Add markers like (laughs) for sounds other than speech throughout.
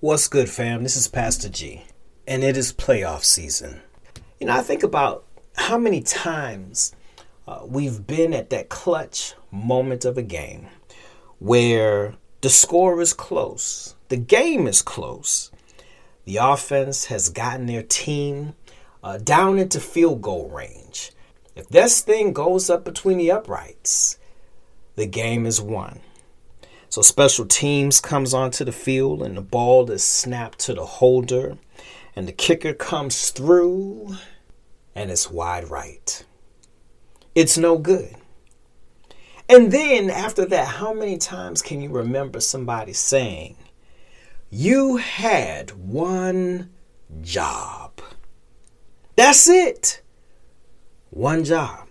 What's good, fam? This is Pastor G, and it is playoff season. You know, I think about how many times uh, we've been at that clutch moment of a game where the score is close, the game is close, the offense has gotten their team uh, down into field goal range. If this thing goes up between the uprights, the game is won. So special teams comes onto the field and the ball is snapped to the holder and the kicker comes through and it's wide right. It's no good. And then after that, how many times can you remember somebody saying, You had one job? That's it. One job.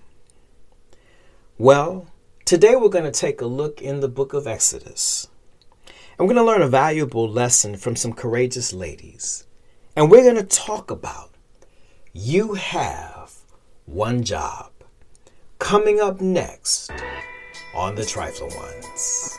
Well, Today we're going to take a look in the book of Exodus. And we're going to learn a valuable lesson from some courageous ladies. And we're going to talk about you have one job. Coming up next on the Trifling Ones.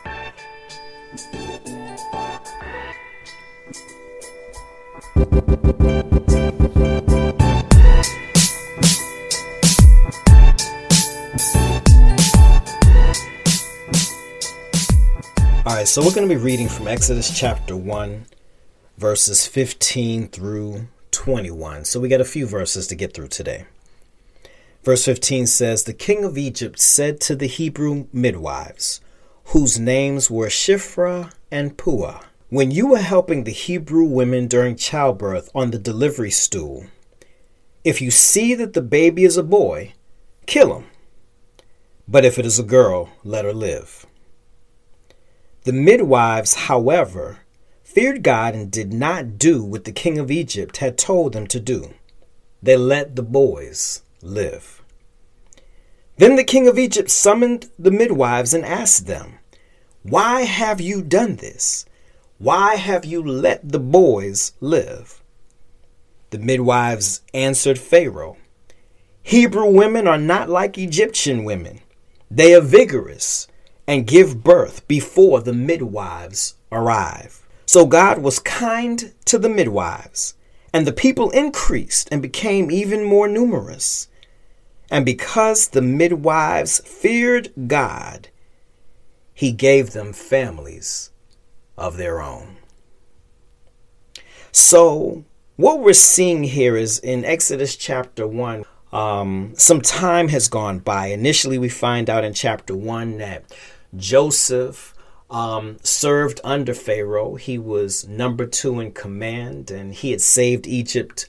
All right, so we're going to be reading from Exodus chapter 1, verses 15 through 21. So we got a few verses to get through today. Verse 15 says The king of Egypt said to the Hebrew midwives, whose names were Shiphrah and Puah, When you are helping the Hebrew women during childbirth on the delivery stool, if you see that the baby is a boy, kill him. But if it is a girl, let her live. The midwives, however, feared God and did not do what the king of Egypt had told them to do. They let the boys live. Then the king of Egypt summoned the midwives and asked them, Why have you done this? Why have you let the boys live? The midwives answered Pharaoh, Hebrew women are not like Egyptian women. They are vigorous and give birth before the midwives arrive. So God was kind to the midwives, and the people increased and became even more numerous. And because the midwives feared God, he gave them families of their own. So, what we're seeing here is in Exodus chapter 1, um, some time has gone by. Initially, we find out in chapter 1 that Joseph um, served under Pharaoh. He was number two in command, and he had saved Egypt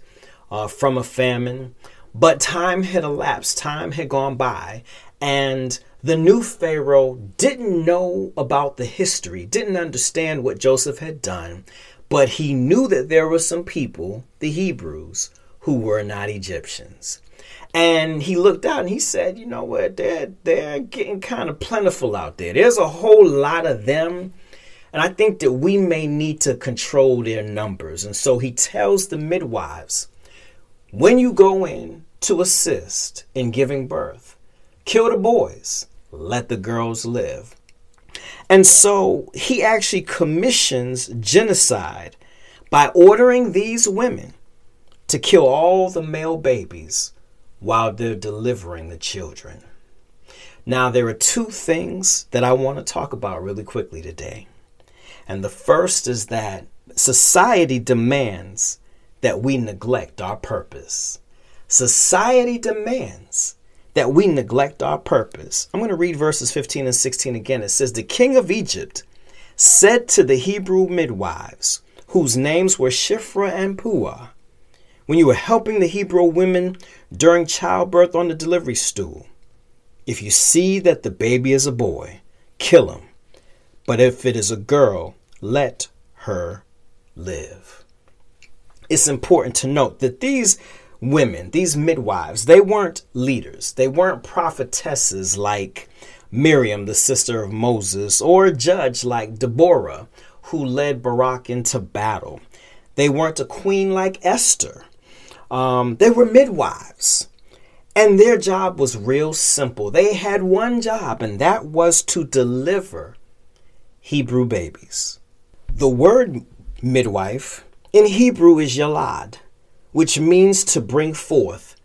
uh, from a famine. But time had elapsed, time had gone by, and the new Pharaoh didn't know about the history, didn't understand what Joseph had done, but he knew that there were some people, the Hebrews, who were not Egyptians. And he looked out and he said, you know what, they're, they're getting kind of plentiful out there. There's a whole lot of them. And I think that we may need to control their numbers. And so he tells the midwives, when you go in to assist in giving birth, kill the boys, let the girls live. And so he actually commissions genocide by ordering these women to kill all the male babies while they're delivering the children. Now, there are two things that I want to talk about really quickly today. And the first is that society demands that we neglect our purpose. Society demands that we neglect our purpose. I'm going to read verses 15 and 16 again. It says, The king of Egypt said to the Hebrew midwives, whose names were Shiphrah and Puah, when you are helping the Hebrew women during childbirth on the delivery stool. If you see that the baby is a boy, kill him. But if it is a girl, let her live. It's important to note that these women, these midwives, they weren't leaders. They weren't prophetesses like Miriam, the sister of Moses, or a judge like Deborah, who led Barak into battle. They weren't a queen like Esther um, they were midwives. And their job was real simple. They had one job, and that was to deliver Hebrew babies. The word midwife in Hebrew is yalad, which means to bring forth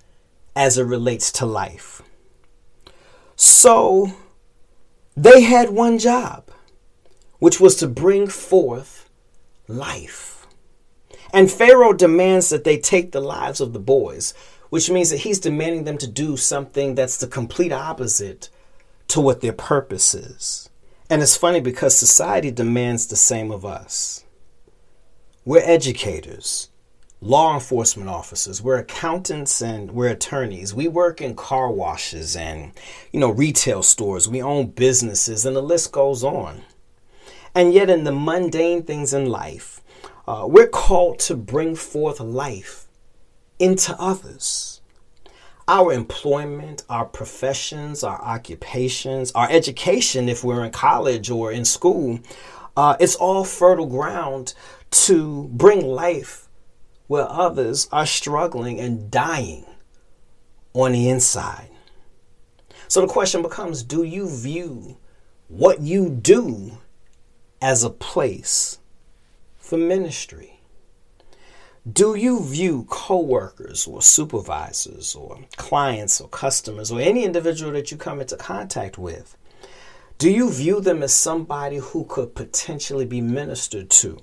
as it relates to life. So they had one job, which was to bring forth life. And Pharaoh demands that they take the lives of the boys, which means that he's demanding them to do something that's the complete opposite to what their purpose is. And it's funny because society demands the same of us. We're educators, law enforcement officers, we're accountants and we're attorneys. We work in car washes and, you know, retail stores. We own businesses and the list goes on. And yet, in the mundane things in life, uh, we're called to bring forth life into others. Our employment, our professions, our occupations, our education, if we're in college or in school, uh, it's all fertile ground to bring life where others are struggling and dying on the inside. So the question becomes do you view what you do as a place for ministry? Do you view coworkers or supervisors or clients or customers or any individual that you come into contact with? Do you view them as somebody who could potentially be ministered to?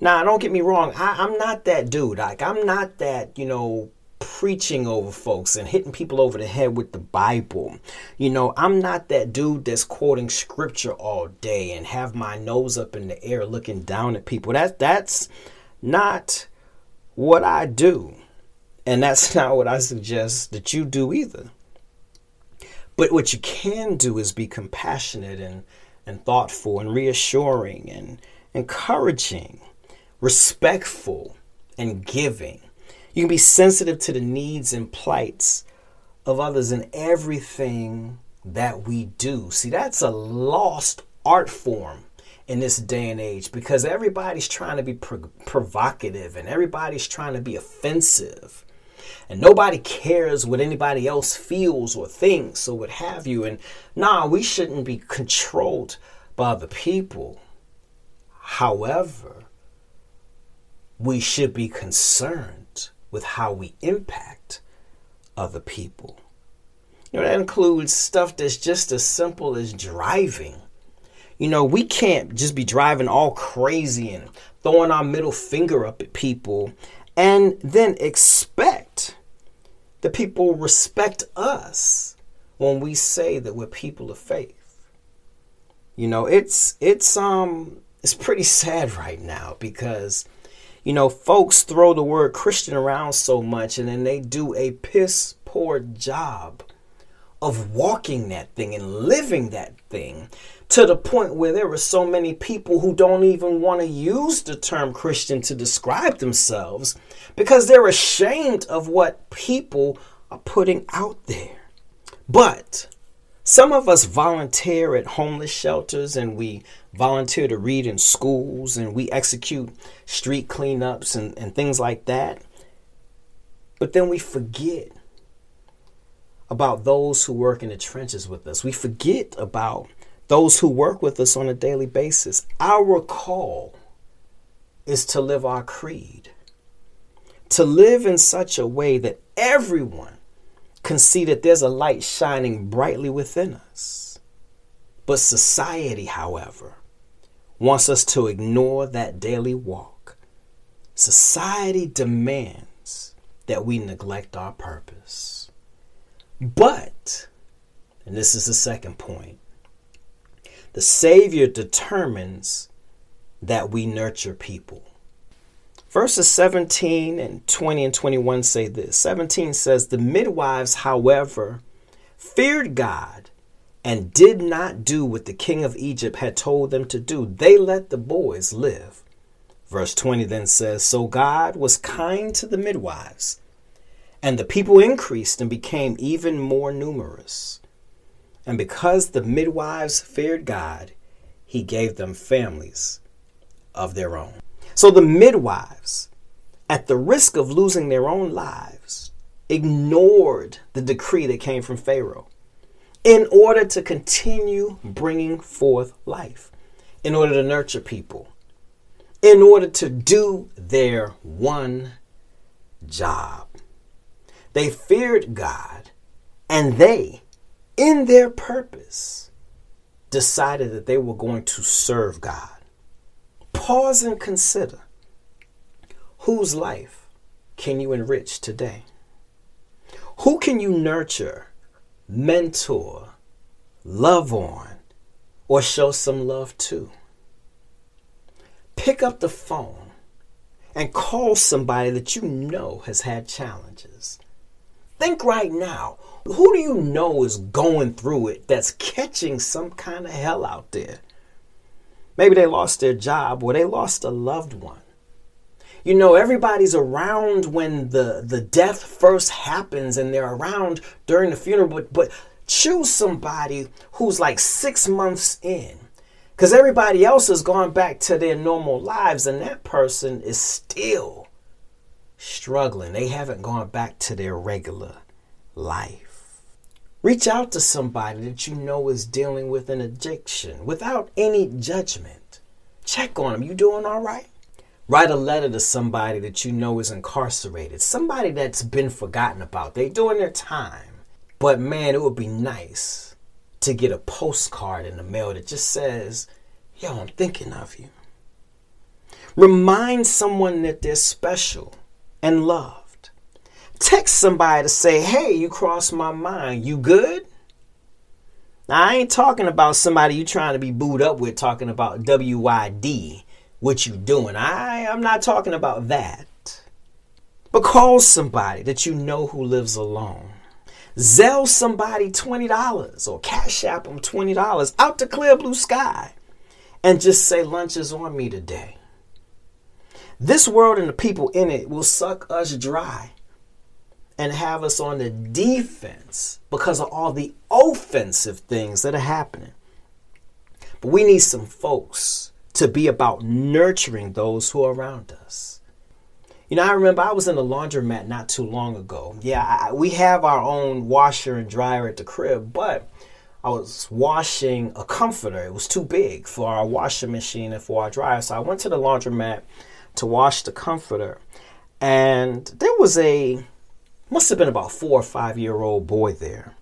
Now, don't get me wrong. I, I'm not that dude. Like, I'm not that, you know, preaching over folks and hitting people over the head with the Bible. You know, I'm not that dude that's quoting scripture all day and have my nose up in the air looking down at people. That that's not what I do. And that's (laughs) not what I suggest that you do either. But what you can do is be compassionate and, and thoughtful and reassuring and encouraging respectful, and giving. You can be sensitive to the needs and plights of others in everything that we do. See, that's a lost art form in this day and age because everybody's trying to be pro- provocative and everybody's trying to be offensive. And nobody cares what anybody else feels or thinks or what have you. And nah, we shouldn't be controlled by other people. However, we should be concerned with how we impact other people. You know, that includes stuff that's just as simple as driving. You know, we can't just be driving all crazy and throwing our middle finger up at people and then expect that people respect us when we say that we're people of faith. You know, it's it's um it's pretty sad (laughs) right now because you know, folks throw the word Christian around so much and then they do a piss poor job of walking that thing and living that thing to the point where there are so many people who don't even want to use the term Christian to describe themselves because they're ashamed of what people are putting out there. But some of us volunteer at homeless shelters and we volunteer to read in schools and we execute street cleanups and, and things like that. But then we forget about those who work in the trenches with us. We forget about those who work with us on a daily basis. Our call is to live our creed, to live in such a way that everyone can see that there's a light shining brightly within us. But society, however, wants us to ignore that daily walk. Society demands that we neglect our purpose. But, and this is the second point, the Savior determines that we nurture people. Verses 17 and 20 and 21 say this. 17 says, The midwives, however, feared God and did not do what the king of Egypt had told them to do. They let the boys live. Verse 20 then says, So God was kind to the midwives, and the people increased and became even more numerous. And because the midwives feared God, he gave them families of their own. So the midwives, at the risk of losing their own lives, ignored the decree that came from Pharaoh in order to continue bringing forth life, in order to nurture people, in order to do their one job. They feared God and they, in their purpose, decided that they were going to serve God. Pause and consider whose life can you enrich today? Who can you nurture, mentor, love on, or show some love to? Pick up the phone and call somebody that you know has had challenges. Think right now who do you know is going through it that's catching some kind of hell out there? Maybe they lost their job or they lost a loved one. You know, everybody's around when the, the death first happens and they're around during the funeral, but, but choose somebody who's like six months in. Because everybody else has gone back to their normal lives and that person is still struggling. They haven't gone back to their regular life. Reach out to somebody that you know is dealing with an addiction without any judgment. Check on them. You doing all right? Write a letter to somebody that you know is incarcerated, somebody that's been forgotten about. They doing their time. But man, it would be nice to get a postcard in the mail that just says, Yo, I'm thinking of you. Remind someone that they're special and loved. Text somebody to say, hey, you crossed my mind. You good? Now, I ain't talking about somebody you trying to be booed up with, talking about WYD, what you doing. I, I'm not talking about that. But call somebody that you know who lives alone. Zelle somebody $20 or Cash App them $20 out to clear blue sky and just say, lunch is on me today. This world and the people in it will suck us dry and have us on the defense because of all the offensive things that are happening. But we need some folks to be about nurturing those who are around us. You know, I remember I was in the laundromat not too long ago. Yeah, I, we have our own washer and dryer at the crib, but I was washing a comforter. It was too big for our washing machine and for our dryer. So I went to the laundromat to wash the comforter. And there was a must have been about four or five year old boy there.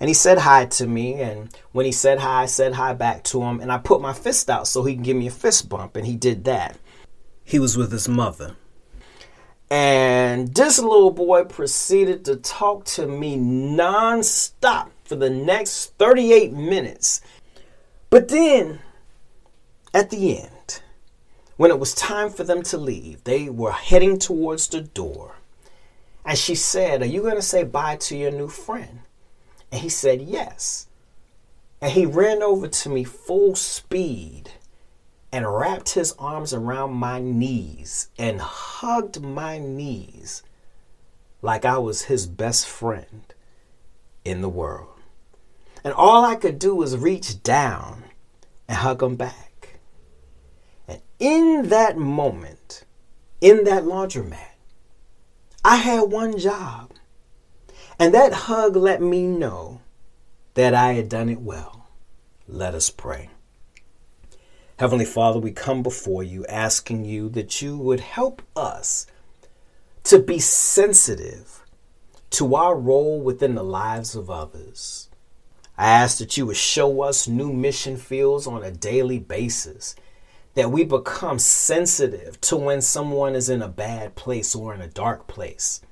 And he said hi to me. And when he said hi, I said hi back to him. And I put my fist out so he can give me a fist bump. And he did that. He was with his mother. And this little boy proceeded to talk to me nonstop for the next 38 minutes. But then, at the end, when it was time for them to leave, they were heading towards the door. And she said, Are you going to say bye to your new friend? And he said, Yes. And he ran over to me full speed and wrapped his arms around my knees and hugged my knees like I was his best friend in the world. And all I could do was reach down and hug him back. And in that moment, in that laundromat, I had one job. And that hug let me know that I had done it well. Let us pray. Heavenly Father, we come before you asking you that you would help us to be sensitive to our role within the lives of others. I ask that you would show us new mission fields on a daily basis that we become sensitive to when someone is in a bad place or in a dark place.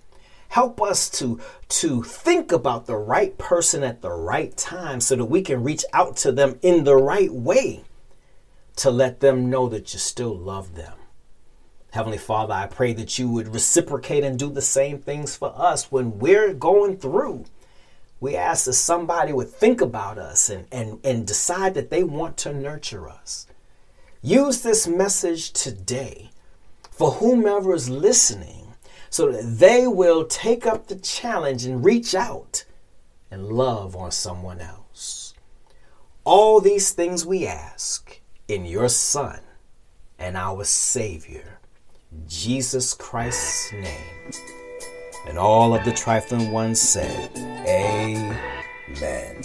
Help us to, to think about the right person at the right time so that we can reach out to them in the right way to let them know that you still love them. Heavenly Father, I pray that you would reciprocate and do the same things for us when we're going through. We ask that somebody would think about us and, and, and decide that they want to nurture us. Use this message today for whomever is listening so that they will take up the challenge and reach out and love on someone else. All these things we ask in your Son and our Savior, Jesus Christ's name. And all of the trifling ones said, Amen.